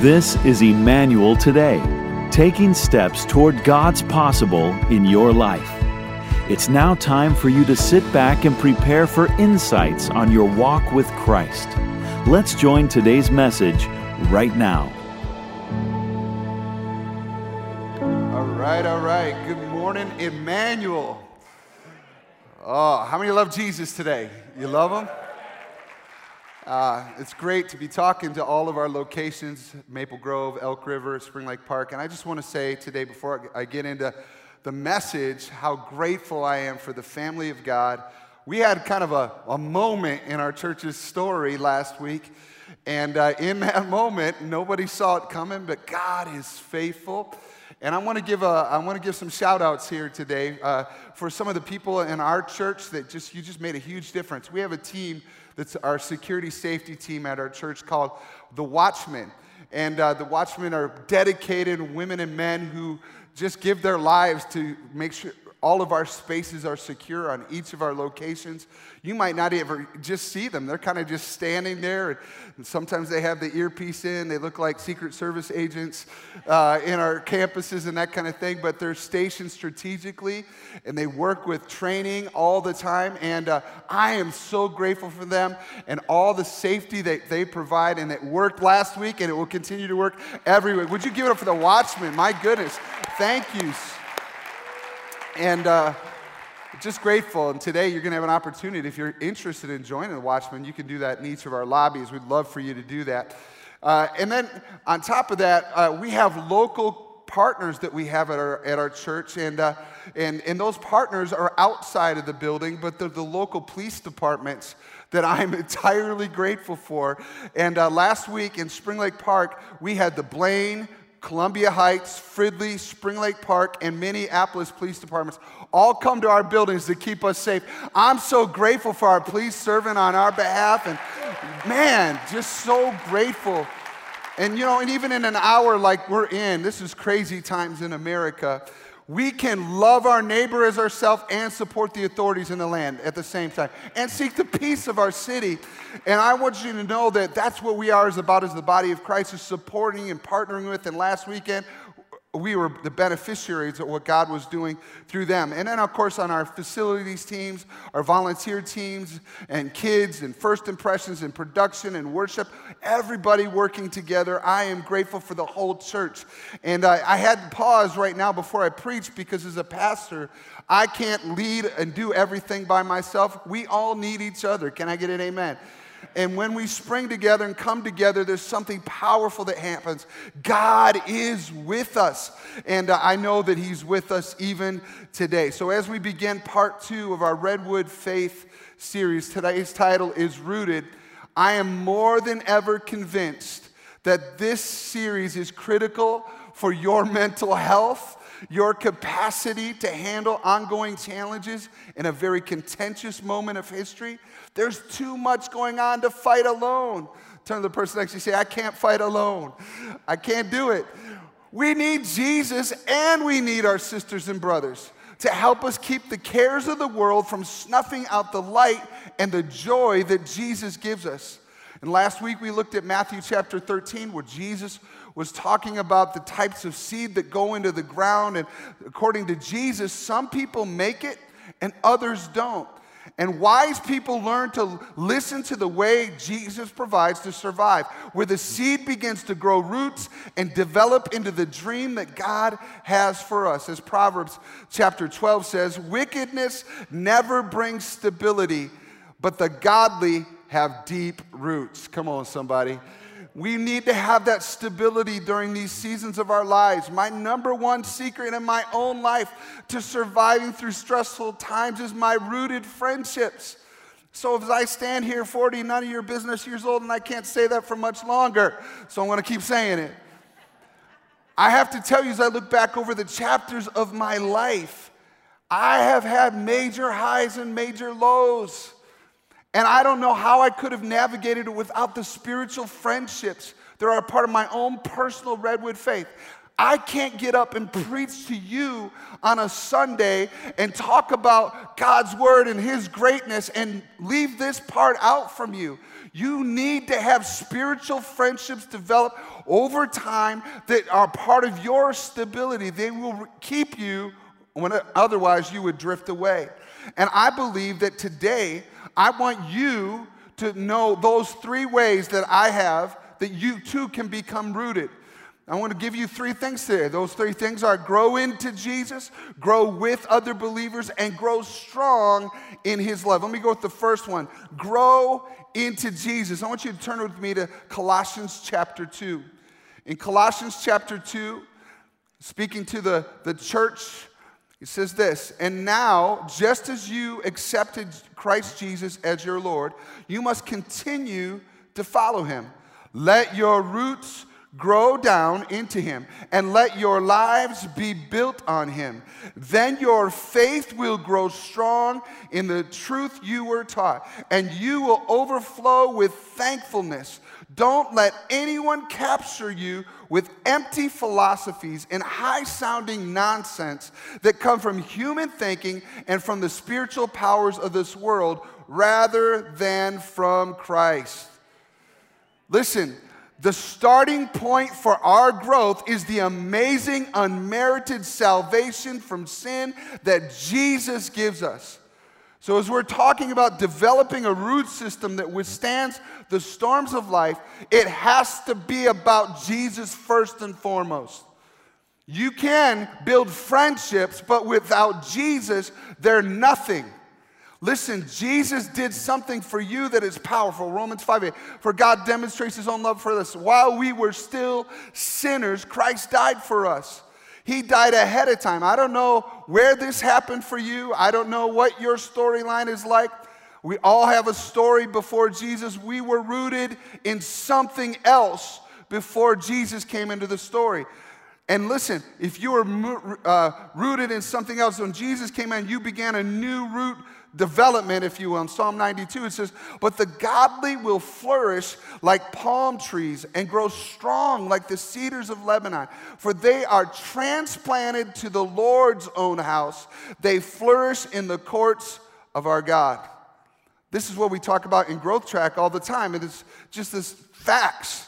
This is Emmanuel Today, taking steps toward God's possible in your life. It's now time for you to sit back and prepare for insights on your walk with Christ. Let's join today's message right now. All right, all right. Good morning, Emmanuel. Oh, how many love Jesus today? You love him? Uh, it's great to be talking to all of our locations Maple Grove, Elk River, Spring Lake Park. And I just want to say today, before I get into the message, how grateful I am for the family of God. We had kind of a, a moment in our church's story last week. And uh, in that moment, nobody saw it coming, but God is faithful. And I want to give a, I want to give some shout outs here today uh, for some of the people in our church that just you just made a huge difference. We have a team that's our security safety team at our church called the Watchmen. And uh, the Watchmen are dedicated women and men who just give their lives to make sure all of our spaces are secure on each of our locations. You might not ever just see them. They're kind of just standing there. And sometimes they have the earpiece in. They look like Secret Service agents uh, in our campuses and that kind of thing. But they're stationed strategically and they work with training all the time. And uh, I am so grateful for them and all the safety that they provide. And it worked last week and it will continue to work every week. Would you give it up for the Watchmen? My goodness. Thank you and uh, just grateful. And today you're going to have an opportunity. If you're interested in joining the Watchmen, you can do that in each of our lobbies. We'd love for you to do that. Uh, and then on top of that, uh, we have local partners that we have at our, at our church. And, uh, and, and those partners are outside of the building, but they're the local police departments that I'm entirely grateful for. And uh, last week in Spring Lake Park, we had the Blaine, Columbia Heights, Fridley, Spring Lake Park, and Minneapolis police departments all come to our buildings to keep us safe. I'm so grateful for our police serving on our behalf, and man, just so grateful. And you know, and even in an hour like we're in, this is crazy times in America we can love our neighbor as ourselves and support the authorities in the land at the same time and seek the peace of our city. And I want you to know that that's what we are as about as the body of Christ is supporting and partnering with. And last weekend, we were the beneficiaries of what God was doing through them. And then, of course, on our facilities teams, our volunteer teams, and kids, and first impressions, and production, and worship, everybody working together. I am grateful for the whole church. And I, I had to pause right now before I preach because, as a pastor, I can't lead and do everything by myself. We all need each other. Can I get an amen? And when we spring together and come together, there's something powerful that happens. God is with us. And uh, I know that He's with us even today. So, as we begin part two of our Redwood Faith series, today's title is Rooted. I am more than ever convinced that this series is critical for your mental health your capacity to handle ongoing challenges in a very contentious moment of history. There's too much going on to fight alone. Turn to the person next to you say, I can't fight alone. I can't do it. We need Jesus and we need our sisters and brothers to help us keep the cares of the world from snuffing out the light and the joy that Jesus gives us. And last week we looked at Matthew chapter 13, where Jesus was talking about the types of seed that go into the ground. And according to Jesus, some people make it and others don't. And wise people learn to listen to the way Jesus provides to survive, where the seed begins to grow roots and develop into the dream that God has for us. As Proverbs chapter 12 says, wickedness never brings stability, but the godly have deep roots. Come on, somebody. We need to have that stability during these seasons of our lives. My number one secret in my own life to surviving through stressful times is my rooted friendships. So as I stand here 40, none of your business years old, and I can't say that for much longer, so I'm gonna keep saying it. I have to tell you, as I look back over the chapters of my life, I have had major highs and major lows. And I don't know how I could have navigated it without the spiritual friendships that are a part of my own personal redwood faith. I can't get up and preach to you on a Sunday and talk about God's word and his greatness and leave this part out from you. You need to have spiritual friendships develop over time that are part of your stability. They will keep you when otherwise you would drift away. And I believe that today I want you to know those three ways that I have that you too can become rooted. I want to give you three things today. Those three things are grow into Jesus, grow with other believers, and grow strong in his love. Let me go with the first one grow into Jesus. I want you to turn with me to Colossians chapter 2. In Colossians chapter 2, speaking to the, the church, he says this, and now, just as you accepted Christ Jesus as your Lord, you must continue to follow him. Let your roots grow down into him and let your lives be built on him. Then your faith will grow strong in the truth you were taught, and you will overflow with thankfulness. Don't let anyone capture you with empty philosophies and high sounding nonsense that come from human thinking and from the spiritual powers of this world rather than from Christ. Listen, the starting point for our growth is the amazing, unmerited salvation from sin that Jesus gives us. So, as we're talking about developing a root system that withstands the storms of life, it has to be about Jesus first and foremost. You can build friendships, but without Jesus, they're nothing. Listen, Jesus did something for you that is powerful. Romans 5 8. For God demonstrates his own love for us. While we were still sinners, Christ died for us. He died ahead of time. I don't know where this happened for you. I don't know what your storyline is like. We all have a story before Jesus. We were rooted in something else before Jesus came into the story. And listen, if you were uh, rooted in something else, when Jesus came in, you began a new root development, if you will. In Psalm 92, it says, But the godly will flourish like palm trees and grow strong like the cedars of Lebanon, for they are transplanted to the Lord's own house. They flourish in the courts of our God. This is what we talk about in Growth Track all the time. It is just this facts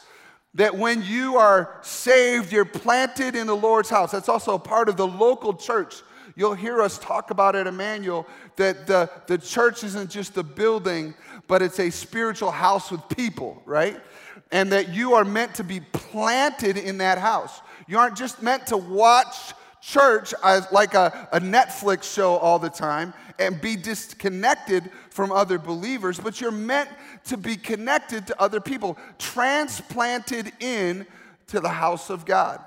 that when you are saved, you're planted in the Lord's house. That's also a part of the local church You'll hear us talk about at Emmanuel that the, the church isn't just a building, but it's a spiritual house with people, right? And that you are meant to be planted in that house. You aren't just meant to watch church as like a, a Netflix show all the time and be disconnected from other believers, but you're meant to be connected to other people, transplanted in to the house of God.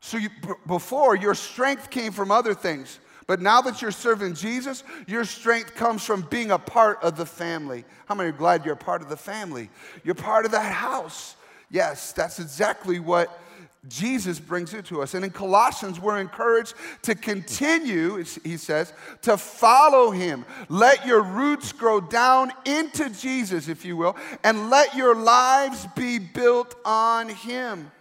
So you, b- before, your strength came from other things. But now that you're serving Jesus, your strength comes from being a part of the family. How many are glad you're a part of the family? You're part of that house. Yes, that's exactly what Jesus brings it to us. And in Colossians, we're encouraged to continue, he says, to follow him. Let your roots grow down into Jesus, if you will, and let your lives be built on him.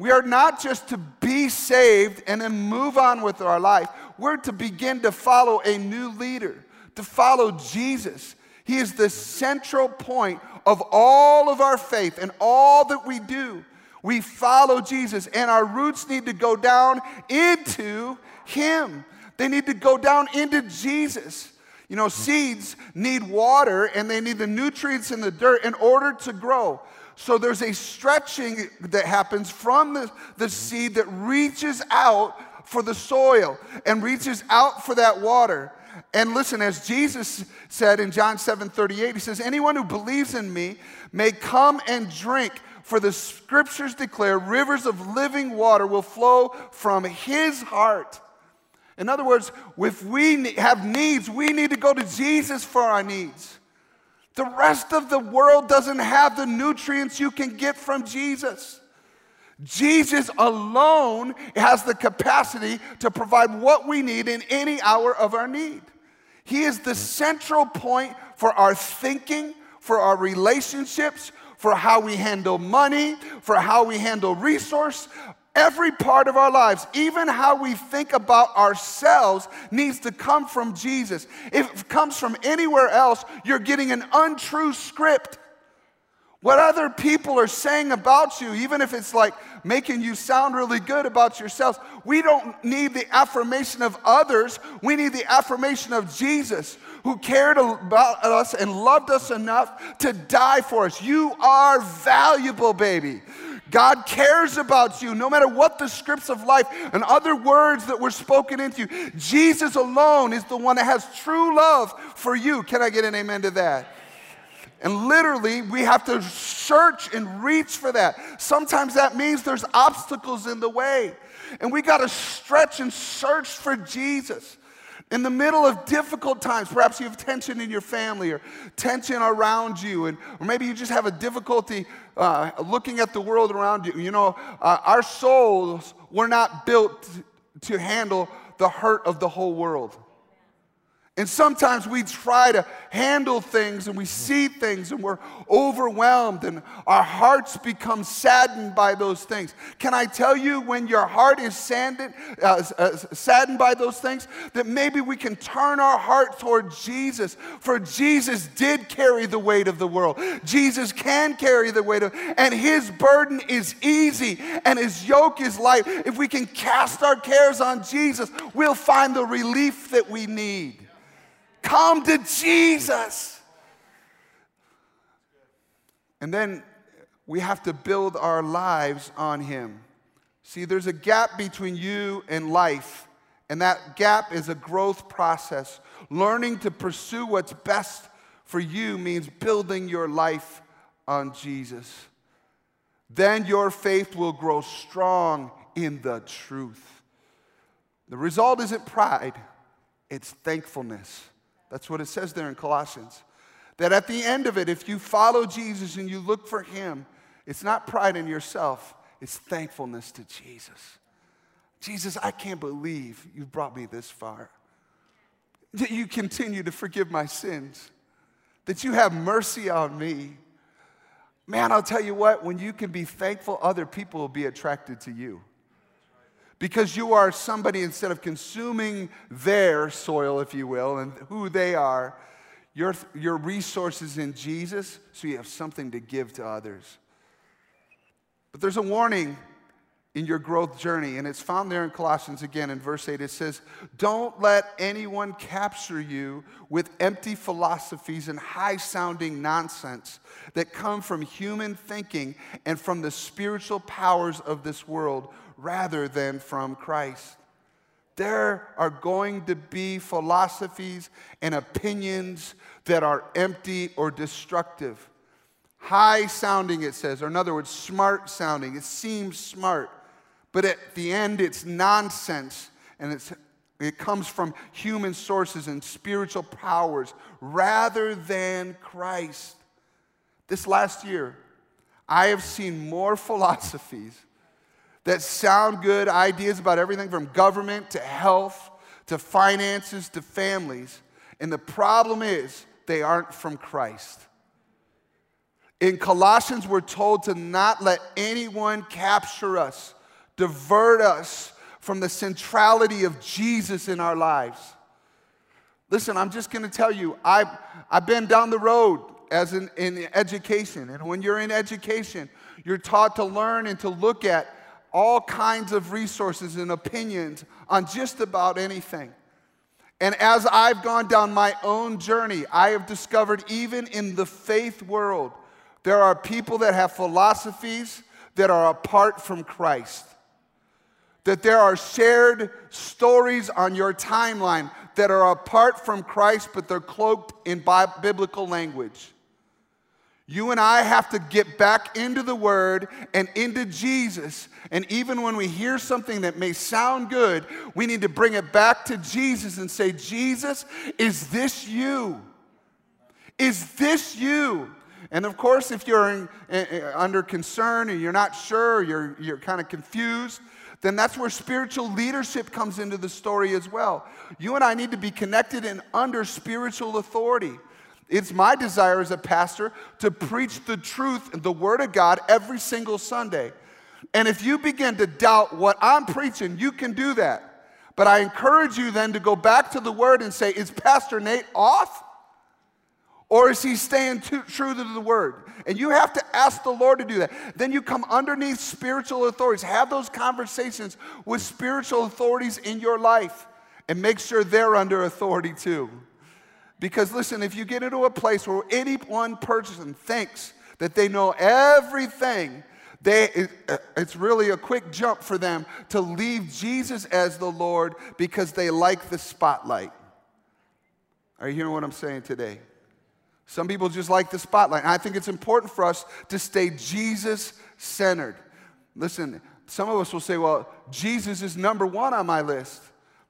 We are not just to be saved and then move on with our life. We're to begin to follow a new leader, to follow Jesus. He is the central point of all of our faith and all that we do. We follow Jesus, and our roots need to go down into Him. They need to go down into Jesus. You know, seeds need water and they need the nutrients in the dirt in order to grow. So there's a stretching that happens from the, the seed that reaches out for the soil and reaches out for that water. And listen, as Jesus said in John 7 38, he says, Anyone who believes in me may come and drink, for the scriptures declare rivers of living water will flow from his heart. In other words, if we have needs, we need to go to Jesus for our needs. The rest of the world doesn't have the nutrients you can get from Jesus. Jesus alone has the capacity to provide what we need in any hour of our need. He is the central point for our thinking, for our relationships, for how we handle money, for how we handle resource. Every part of our lives, even how we think about ourselves, needs to come from Jesus. If it comes from anywhere else, you're getting an untrue script. What other people are saying about you, even if it's like making you sound really good about yourselves, we don't need the affirmation of others. We need the affirmation of Jesus, who cared about us and loved us enough to die for us. You are valuable, baby. God cares about you no matter what the scripts of life and other words that were spoken into you. Jesus alone is the one that has true love for you. Can I get an amen to that? And literally, we have to search and reach for that. Sometimes that means there's obstacles in the way. And we got to stretch and search for Jesus. In the middle of difficult times, perhaps you have tension in your family or tension around you, and, or maybe you just have a difficulty uh, looking at the world around you. You know, uh, our souls were not built to handle the hurt of the whole world. And sometimes we try to handle things and we see things and we're overwhelmed and our hearts become saddened by those things. Can I tell you, when your heart is saddened, uh, uh, saddened by those things, that maybe we can turn our heart toward Jesus? For Jesus did carry the weight of the world. Jesus can carry the weight of, and his burden is easy and his yoke is light. If we can cast our cares on Jesus, we'll find the relief that we need. Come to Jesus. And then we have to build our lives on Him. See, there's a gap between you and life, and that gap is a growth process. Learning to pursue what's best for you means building your life on Jesus. Then your faith will grow strong in the truth. The result isn't pride, it's thankfulness. That's what it says there in Colossians. That at the end of it, if you follow Jesus and you look for Him, it's not pride in yourself, it's thankfulness to Jesus. Jesus, I can't believe you brought me this far. That you continue to forgive my sins, that you have mercy on me. Man, I'll tell you what, when you can be thankful, other people will be attracted to you because you are somebody, instead of consuming their soil, if you will, and who they are, your, your resources in Jesus, so you have something to give to others. But there's a warning in your growth journey, and it's found there in Colossians again in verse 8. It says, Don't let anyone capture you with empty philosophies and high sounding nonsense that come from human thinking and from the spiritual powers of this world rather than from Christ. There are going to be philosophies and opinions that are empty or destructive. High sounding, it says, or in other words, smart sounding. It seems smart, but at the end, it's nonsense and it's, it comes from human sources and spiritual powers rather than Christ. This last year, I have seen more philosophies that sound good, ideas about everything from government to health to finances to families. And the problem is, they aren't from Christ. In Colossians, we're told to not let anyone capture us, divert us from the centrality of Jesus in our lives. Listen, I'm just gonna tell you, I've, I've been down the road as in, in education. And when you're in education, you're taught to learn and to look at all kinds of resources and opinions on just about anything. And as I've gone down my own journey, I have discovered even in the faith world, there are people that have philosophies that are apart from Christ. That there are shared stories on your timeline that are apart from Christ, but they're cloaked in biblical language. You and I have to get back into the Word and into Jesus. And even when we hear something that may sound good, we need to bring it back to Jesus and say, Jesus, is this you? Is this you? And of course, if you're in, uh, under concern and you're not sure, you're, you're kind of confused, then that's where spiritual leadership comes into the story as well. You and I need to be connected and under spiritual authority. It's my desire as a pastor to preach the truth and the Word of God every single Sunday. And if you begin to doubt what I'm preaching, you can do that. But I encourage you then to go back to the word and say, Is Pastor Nate off? Or is he staying true to the word? And you have to ask the Lord to do that. Then you come underneath spiritual authorities. Have those conversations with spiritual authorities in your life and make sure they're under authority too. Because listen, if you get into a place where any one person thinks that they know everything, they, it, uh, it's really a quick jump for them to leave Jesus as the Lord because they like the spotlight. Are you hearing what I'm saying today? Some people just like the spotlight. And I think it's important for us to stay Jesus centered. Listen, some of us will say, well, Jesus is number one on my list.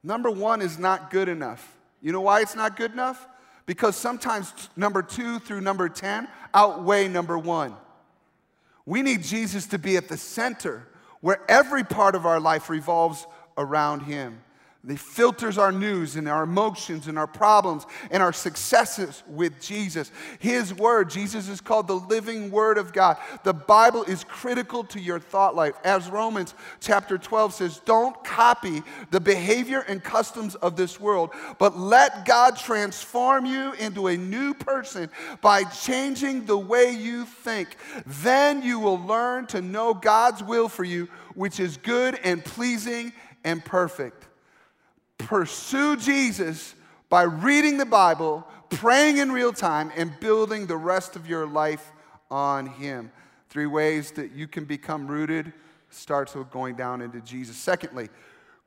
Number one is not good enough. You know why it's not good enough? Because sometimes number two through number 10 outweigh number one. We need Jesus to be at the center where every part of our life revolves around Him. He filters our news and our emotions and our problems and our successes with Jesus. His word, Jesus is called the living word of God. The Bible is critical to your thought life. As Romans chapter 12 says, don't copy the behavior and customs of this world, but let God transform you into a new person by changing the way you think. Then you will learn to know God's will for you, which is good and pleasing and perfect pursue Jesus by reading the Bible, praying in real time, and building the rest of your life on Him. Three ways that you can become rooted starts with going down into Jesus. Secondly,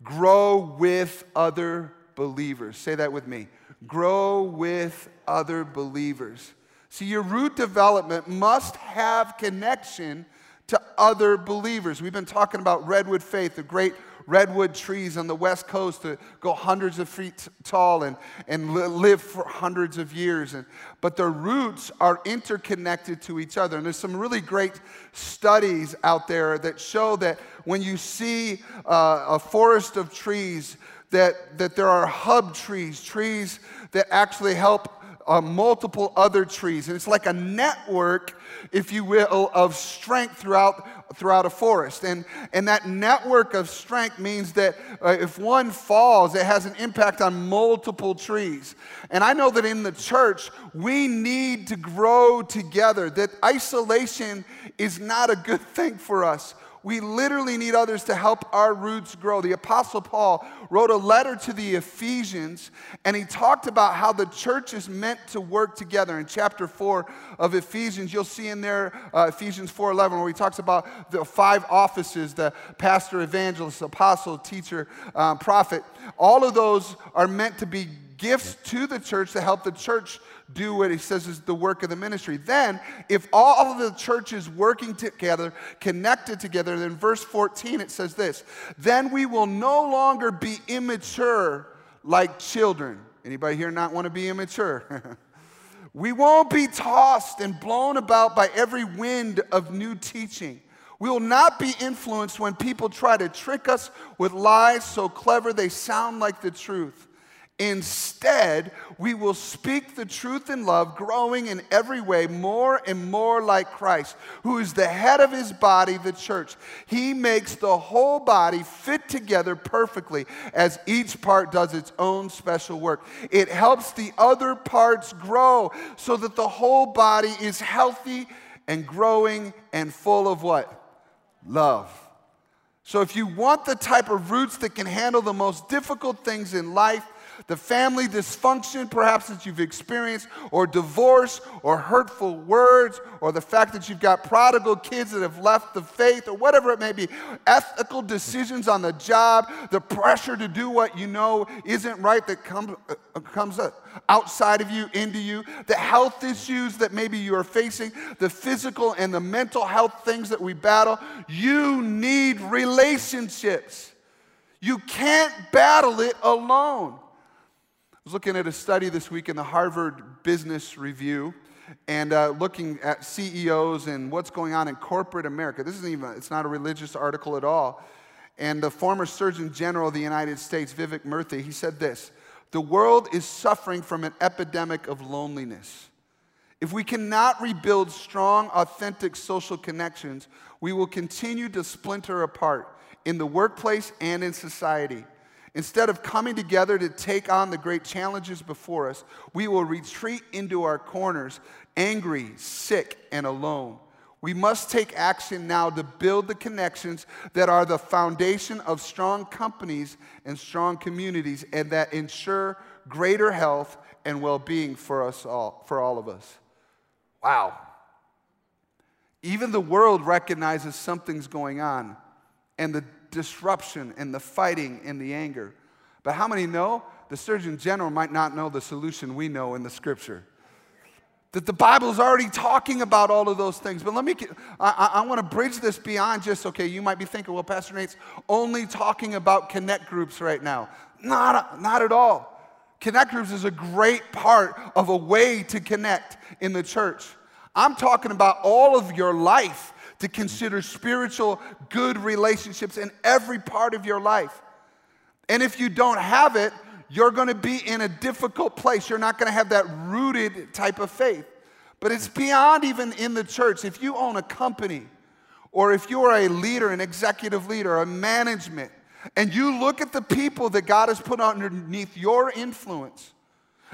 grow with other believers. Say that with me. Grow with other believers. See, your root development must have connection to other believers. We've been talking about Redwood Faith, the great redwood trees on the west coast that go hundreds of feet tall and, and live for hundreds of years. And, but their roots are interconnected to each other. And there's some really great studies out there that show that when you see uh, a forest of trees, that, that there are hub trees, trees that actually help uh, multiple other trees. And it's like a network, if you will, of strength throughout, throughout a forest. And, and that network of strength means that uh, if one falls, it has an impact on multiple trees. And I know that in the church, we need to grow together, that isolation is not a good thing for us. We literally need others to help our roots grow. The Apostle Paul wrote a letter to the Ephesians, and he talked about how the church is meant to work together. In chapter 4 of Ephesians, you'll see in there uh, Ephesians 4.11, where he talks about the five offices, the pastor, evangelist, apostle, teacher, um, prophet. All of those are meant to be gifts to the church to help the church do what he says is the work of the ministry. Then, if all of the churches working together, connected together, then verse 14 it says this then we will no longer be immature like children. Anybody here not want to be immature? we won't be tossed and blown about by every wind of new teaching. We will not be influenced when people try to trick us with lies so clever they sound like the truth. Instead, we will speak the truth in love, growing in every way more and more like Christ, who is the head of his body, the church. He makes the whole body fit together perfectly as each part does its own special work. It helps the other parts grow so that the whole body is healthy and growing and full of what? Love. So, if you want the type of roots that can handle the most difficult things in life, the family dysfunction perhaps that you've experienced, or divorce, or hurtful words, or the fact that you've got prodigal kids that have left the faith, or whatever it may be, ethical decisions on the job, the pressure to do what you know isn't right that come, uh, comes outside of you, into you, the health issues that maybe you are facing, the physical and the mental health things that we battle. You need relationships. You can't battle it alone. I was looking at a study this week in the Harvard Business Review and uh, looking at CEOs and what's going on in corporate America. This isn't even, it's not a religious article at all. And the former Surgeon General of the United States, Vivek Murthy, he said this The world is suffering from an epidemic of loneliness. If we cannot rebuild strong, authentic social connections, we will continue to splinter apart in the workplace and in society. Instead of coming together to take on the great challenges before us, we will retreat into our corners, angry, sick, and alone. We must take action now to build the connections that are the foundation of strong companies and strong communities and that ensure greater health and well-being for us all for all of us. Wow. Even the world recognizes something's going on and the disruption and the fighting and the anger. But how many know? The Surgeon General might not know the solution we know in the scripture. That the Bible is already talking about all of those things. But let me, I, I, want to bridge this beyond just, okay, you might be thinking, well, Pastor Nate's only talking about connect groups right now. Not, not at all. Connect groups is a great part of a way to connect in the church. I'm talking about all of your life to consider spiritual good relationships in every part of your life. And if you don't have it, you're going to be in a difficult place. You're not going to have that rooted type of faith. But it's beyond even in the church. If you own a company, or if you are a leader, an executive leader, a management, and you look at the people that God has put underneath your influence,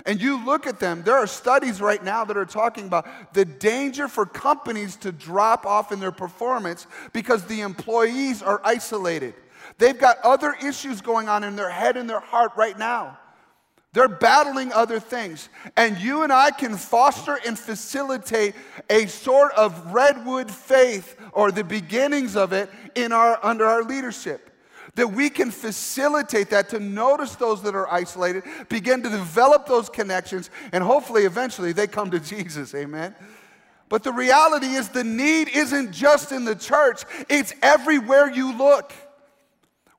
and you look at them, there are studies right now that are talking about the danger for companies to drop off in their performance because the employees are isolated. They've got other issues going on in their head and their heart right now. They're battling other things. And you and I can foster and facilitate a sort of redwood faith or the beginnings of it in our, under our leadership that we can facilitate that to notice those that are isolated, begin to develop those connections, and hopefully eventually they come to Jesus. Amen. But the reality is, the need isn't just in the church, it's everywhere you look.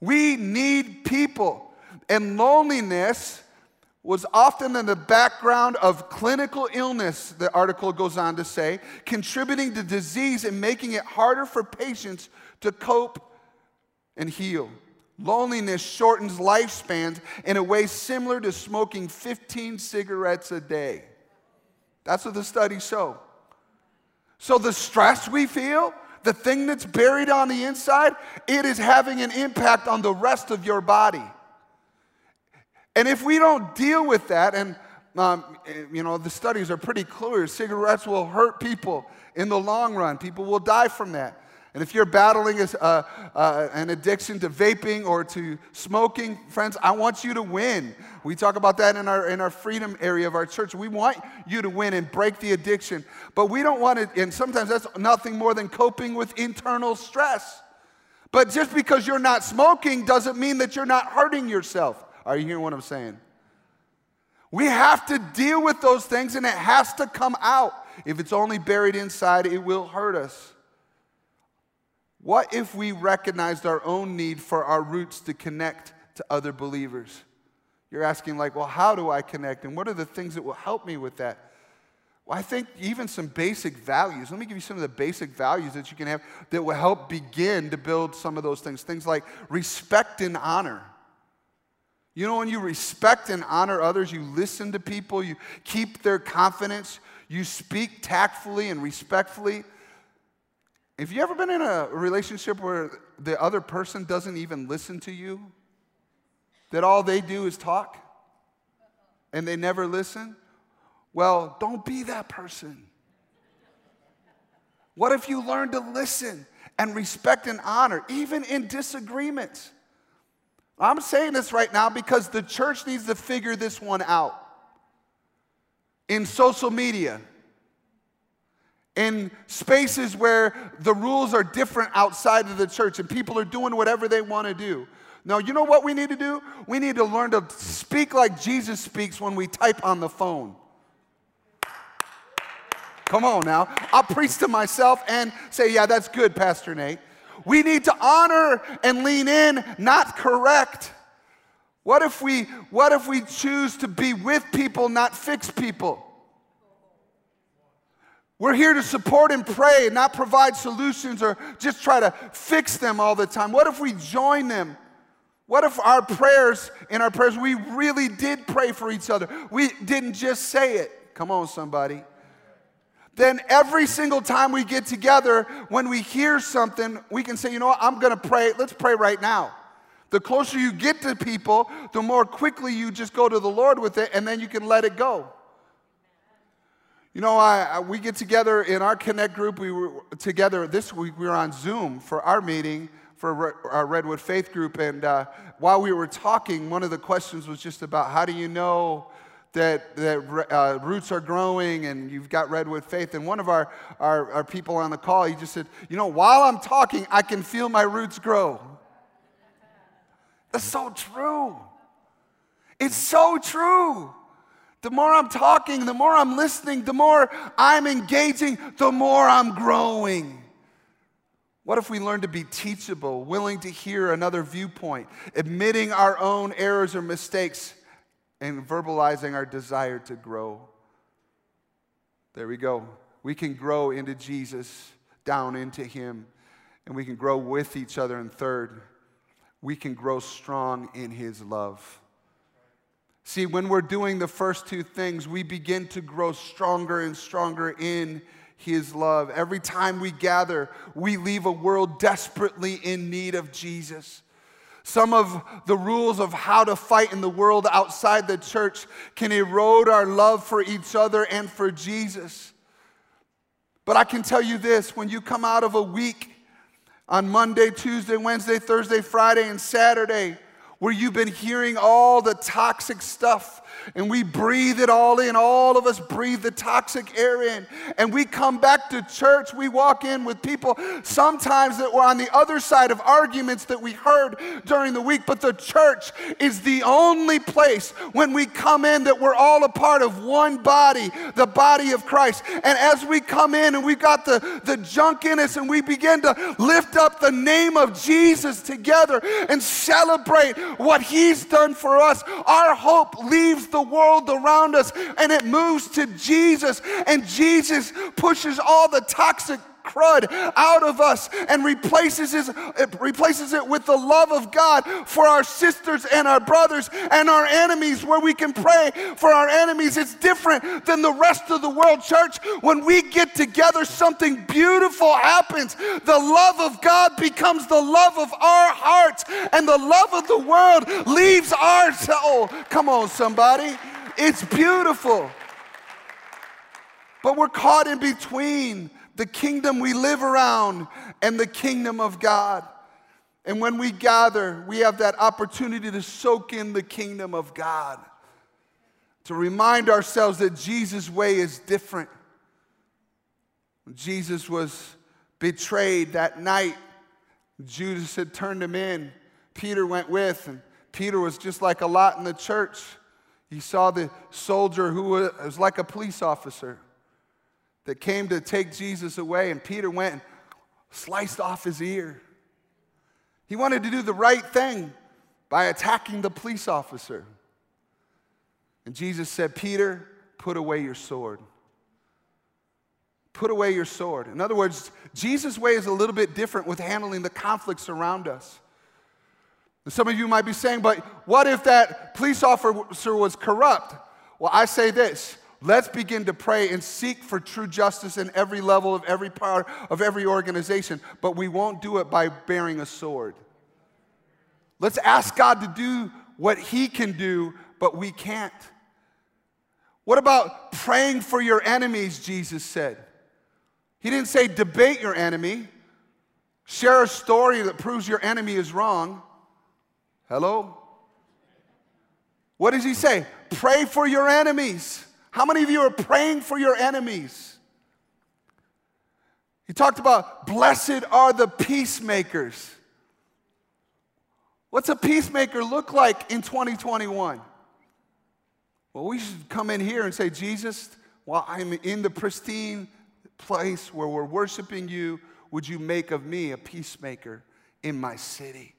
We need people. And loneliness was often in the background of clinical illness, the article goes on to say, contributing to disease and making it harder for patients to cope and heal. Loneliness shortens lifespans in a way similar to smoking 15 cigarettes a day. That's what the studies show. So, the stress we feel, the thing that's buried on the inside, it is having an impact on the rest of your body. And if we don't deal with that, and um, you know, the studies are pretty clear cigarettes will hurt people in the long run, people will die from that. And if you're battling a, uh, uh, an addiction to vaping or to smoking, friends, I want you to win. We talk about that in our, in our freedom area of our church. We want you to win and break the addiction. But we don't want it, and sometimes that's nothing more than coping with internal stress. But just because you're not smoking doesn't mean that you're not hurting yourself. Are you hearing what I'm saying? We have to deal with those things and it has to come out. If it's only buried inside, it will hurt us. What if we recognized our own need for our roots to connect to other believers? You're asking, like, well, how do I connect? And what are the things that will help me with that? Well, I think even some basic values. Let me give you some of the basic values that you can have that will help begin to build some of those things. Things like respect and honor. You know, when you respect and honor others, you listen to people, you keep their confidence, you speak tactfully and respectfully. Have you ever been in a relationship where the other person doesn't even listen to you? That all they do is talk and they never listen? Well, don't be that person. What if you learn to listen and respect and honor, even in disagreements? I'm saying this right now because the church needs to figure this one out. In social media, in spaces where the rules are different outside of the church and people are doing whatever they want to do. Now, you know what we need to do? We need to learn to speak like Jesus speaks when we type on the phone. Come on now. I'll preach to myself and say, yeah, that's good, Pastor Nate. We need to honor and lean in, not correct. What if we, what if we choose to be with people, not fix people? We're here to support and pray, not provide solutions or just try to fix them all the time. What if we join them? What if our prayers, in our prayers, we really did pray for each other? We didn't just say it. Come on, somebody. then every single time we get together, when we hear something, we can say, you know what, I'm gonna pray. Let's pray right now. The closer you get to people, the more quickly you just go to the Lord with it, and then you can let it go. You know, I, I, we get together in our Connect group. We were together this week. We were on Zoom for our meeting for our Redwood Faith group. And uh, while we were talking, one of the questions was just about how do you know that, that uh, roots are growing and you've got Redwood Faith. And one of our, our, our people on the call, he just said, You know, while I'm talking, I can feel my roots grow. That's so true. It's so true. The more I'm talking, the more I'm listening, the more I'm engaging, the more I'm growing. What if we learn to be teachable, willing to hear another viewpoint, admitting our own errors or mistakes, and verbalizing our desire to grow? There we go. We can grow into Jesus, down into Him, and we can grow with each other. And third, we can grow strong in His love. See, when we're doing the first two things, we begin to grow stronger and stronger in His love. Every time we gather, we leave a world desperately in need of Jesus. Some of the rules of how to fight in the world outside the church can erode our love for each other and for Jesus. But I can tell you this when you come out of a week on Monday, Tuesday, Wednesday, Thursday, Friday, and Saturday, where you've been hearing all the toxic stuff and we breathe it all in. All of us breathe the toxic air in. And we come back to church. We walk in with people sometimes that were on the other side of arguments that we heard during the week. But the church is the only place when we come in that we're all a part of one body, the body of Christ. And as we come in and we've got the, the junk in us and we begin to lift up the name of Jesus together and celebrate what he's done for us, our hope leaves the world around us and it moves to Jesus. And Jesus pushes all the toxic crud out of us and replaces it, replaces it with the love of God for our sisters and our brothers and our enemies, where we can pray for our enemies. It's different than the rest of the world, church. When we get together, something beautiful happens. The love of God becomes the love of our hearts, and the love of the world leaves our soul. Come on, somebody. It's beautiful. But we're caught in between the kingdom we live around and the kingdom of God. And when we gather, we have that opportunity to soak in the kingdom of God, to remind ourselves that Jesus' way is different. Jesus was betrayed that night, Judas had turned him in. Peter went with, and Peter was just like a lot in the church. He saw the soldier who was like a police officer that came to take Jesus away, and Peter went and sliced off his ear. He wanted to do the right thing by attacking the police officer. And Jesus said, Peter, put away your sword. Put away your sword. In other words, Jesus' way is a little bit different with handling the conflicts around us. some of you might be saying, but what if that police officer was corrupt? Well, I say this Let's begin to pray and seek for true justice in every level of every part of every organization, but we won't do it by bearing a sword. Let's ask God to do what He can do, but we can't. What about praying for your enemies, Jesus said? He didn't say debate your enemy, share a story that proves your enemy is wrong. Hello? What does He say? Pray for your enemies. How many of you are praying for your enemies? He talked about blessed are the peacemakers. What's a peacemaker look like in 2021? Well, we should come in here and say, Jesus, while I'm in the pristine place where we're worshiping you, would you make of me a peacemaker in my city?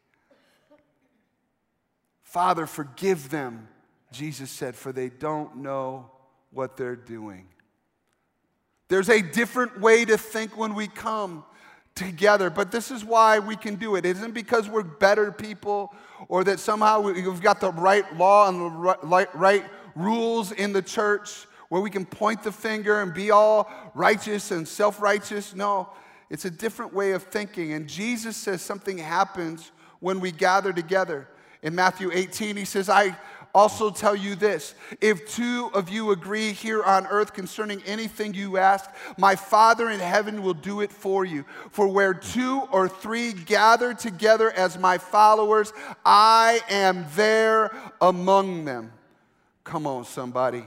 Father, forgive them, Jesus said, for they don't know what they're doing. There's a different way to think when we come together, but this is why we can do it. It isn't because we're better people or that somehow we've got the right law and the right, rules in the church. where we can point the finger and be all righteous and self righteous. No, it's a different way of thinking. And Jesus says something happens when we gather together. In Matthew 18, he says, I also tell you this if two of you agree here on earth concerning anything you ask, my Father in heaven will do it for you. For where two or three gather together as my followers, I am there among them. Come on, somebody.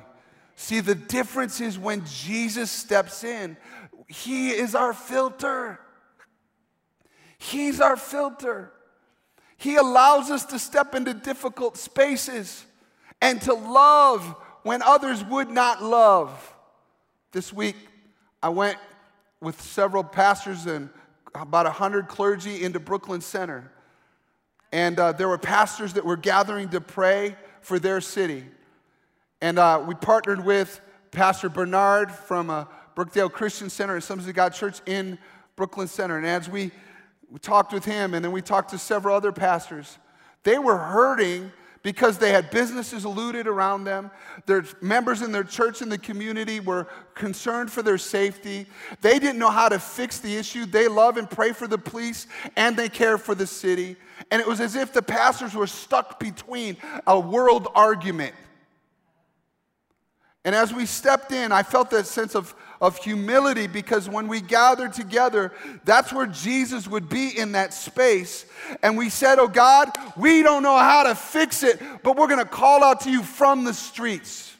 See, the difference is when Jesus steps in, He is our filter. He's our filter. He allows us to step into difficult spaces and to love when others would not love. This week, I went with several pastors and about 100 clergy into Brooklyn Center. And uh, there were pastors that were gathering to pray for their city. And uh, we partnered with Pastor Bernard from uh, Brookdale Christian Center and Sons of God Church in Brooklyn Center. And as we, we talked with him, and then we talked to several other pastors, they were hurting because they had businesses looted around them. Their members in their church and the community were concerned for their safety. They didn't know how to fix the issue. They love and pray for the police and they care for the city. And it was as if the pastors were stuck between a world argument. And as we stepped in, I felt that sense of of humility because when we gathered together, that's where Jesus would be in that space. And we said, Oh God, we don't know how to fix it, but we're going to call out to you from the streets.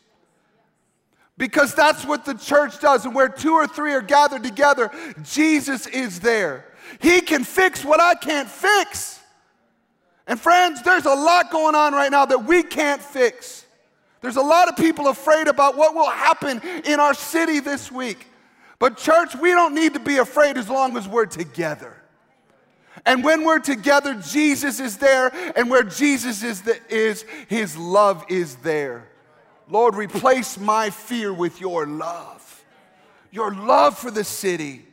Because that's what the church does. And where two or three are gathered together, Jesus is there. He can fix what I can't fix. And friends, there's a lot going on right now that we can't fix. There's a lot of people afraid about what will happen in our city this week. But, church, we don't need to be afraid as long as we're together. And when we're together, Jesus is there, and where Jesus is, the, is his love is there. Lord, replace my fear with your love, your love for the city.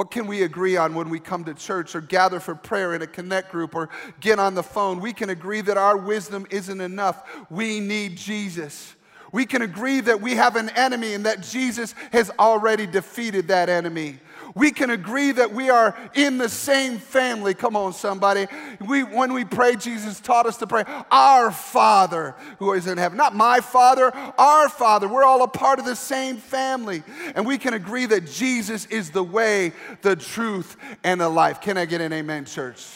What can we agree on when we come to church or gather for prayer in a connect group or get on the phone? We can agree that our wisdom isn't enough. We need Jesus. We can agree that we have an enemy and that Jesus has already defeated that enemy we can agree that we are in the same family. Come on, somebody. We, when we pray, Jesus taught us to pray, Our Father who is in heaven. Not my Father, our Father. We're all a part of the same family. And we can agree that Jesus is the way, the truth, and the life. Can I get an amen, church?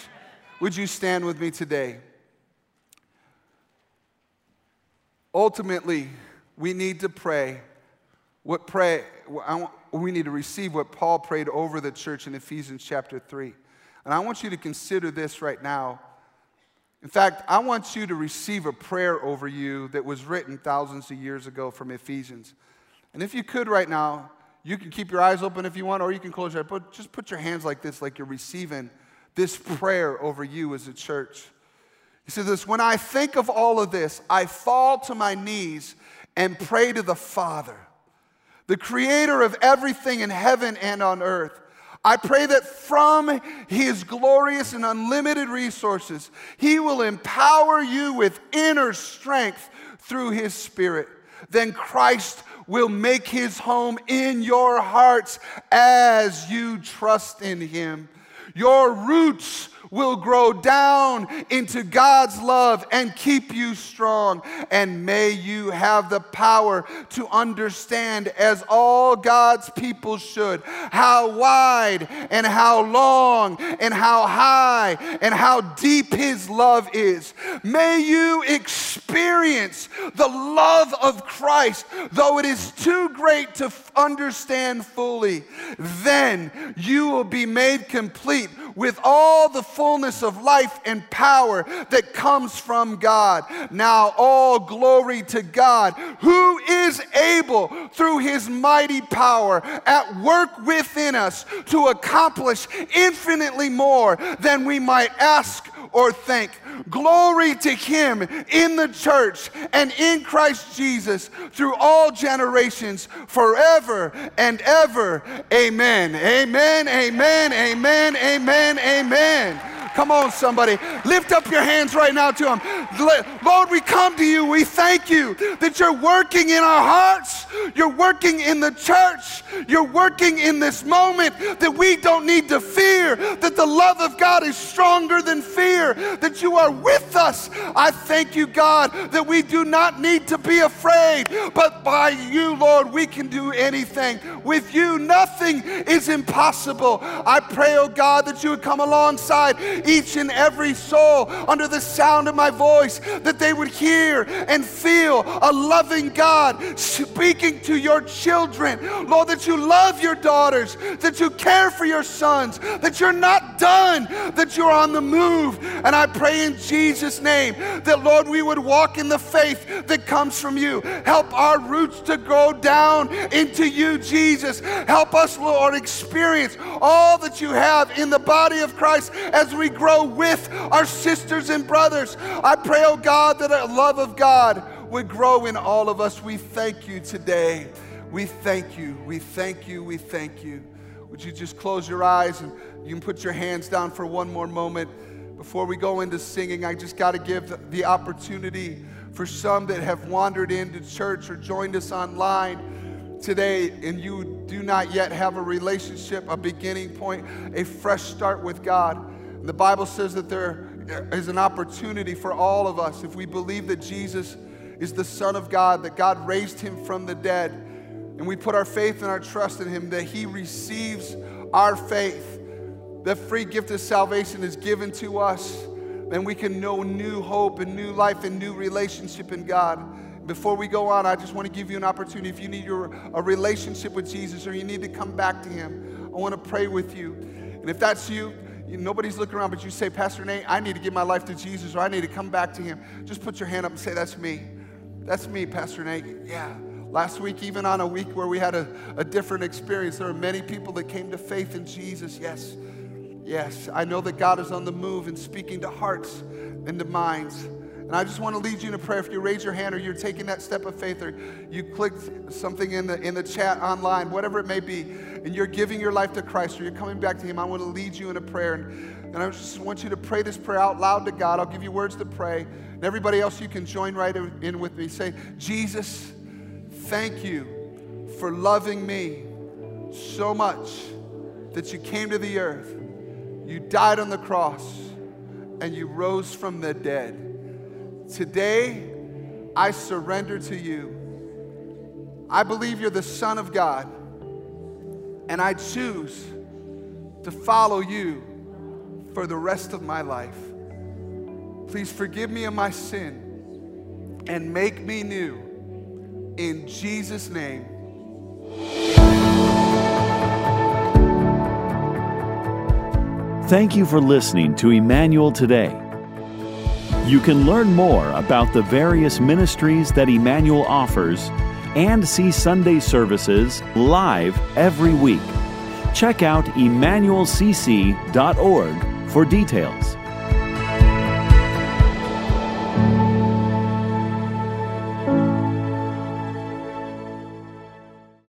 Would you stand with me today? Ultimately, we need to pray. What pray? I want, we need to receive what Paul prayed over the church in Ephesians chapter 3. And I want you to consider this right now. In fact, I want you to receive a prayer over you that was written thousands of years ago from Ephesians. And if you could right now, you can keep your eyes open if you want, or you can close your eyes. But just put your hands like this, like you're receiving this prayer over you as a church. He says this When I think of all of this, I fall to my knees and pray to the Father the creator of everything in heaven and on earth. I pray that from his glorious and unlimited resources, he will empower you with inner strength through his spirit. Then Christ will make his home in your hearts as you trust in him. Your roots will grow down into God's love and keep you strong. And may you have the power to understand, as all God's people should, how wide and how long and how high and how deep His love is. May you experience the love of Christ, though it is too great to understand fully. Then you will be made complete with all the fullness of life and power that comes from God. Now, all glory to God, who is able through his mighty power at work within us to accomplish infinitely more than we might ask or think. Glory to him in the church and in Christ Jesus through all generations, forever and ever. Amen. Amen. Amen. Amen. Amen. Amen. Come on, somebody. Lift up your hands right now to Him. Lord, we come to you. We thank you that you're working in our hearts. You're working in the church. You're working in this moment that we don't need to fear, that the love of God is stronger than fear, that you are with us. I thank you, God, that we do not need to be afraid, but by you, Lord, we can do anything. With you, nothing is impossible. I pray, oh God, that you would come alongside each and every soul under the sound of my voice, that they would hear and feel a loving God speaking to your children. Lord, that you love your daughters, that you care for your sons, that you're not done, that you're on the move. And I pray in Jesus' name that, Lord, we would walk in the faith that comes from you. Help our roots to go down into you, Jesus. Help us, Lord, experience all that you have in the body of Christ as we grow with our sisters and brothers. I pray, oh God, that the love of God would grow in all of us. We thank you today. We thank you. We thank you. We thank you. Would you just close your eyes and you can put your hands down for one more moment before we go into singing? I just got to give the opportunity for some that have wandered into church or joined us online today and you do not yet have a relationship, a beginning point, a fresh start with God. The Bible says that there is an opportunity for all of us if we believe that Jesus is the Son of God, that God raised him from the dead and we put our faith and our trust in Him, that He receives our faith. The free gift of salvation is given to us, then we can know new hope and new life and new relationship in God. Before we go on, I just want to give you an opportunity. If you need your, a relationship with Jesus or you need to come back to Him, I want to pray with you. And if that's you, you, nobody's looking around, but you say, Pastor Nate, I need to give my life to Jesus or I need to come back to Him. Just put your hand up and say, That's me. That's me, Pastor Nate. Yeah. Last week, even on a week where we had a, a different experience, there were many people that came to faith in Jesus. Yes, yes. I know that God is on the move and speaking to hearts and to minds. And I just want to lead you in a prayer. If you raise your hand or you're taking that step of faith or you clicked something in the, in the chat online, whatever it may be, and you're giving your life to Christ or you're coming back to Him, I want to lead you in a prayer. And, and I just want you to pray this prayer out loud to God. I'll give you words to pray. And everybody else, you can join right in with me. Say, Jesus, Thank you for loving me so much that you came to the earth, you died on the cross, and you rose from the dead. Today, I surrender to you. I believe you're the Son of God, and I choose to follow you for the rest of my life. Please forgive me of my sin and make me new in Jesus' name. Thank you for listening to Emmanuel Today. You can learn more about the various ministries that Emmanuel offers and see Sunday services live every week. Check out emmanuelcc.org for details.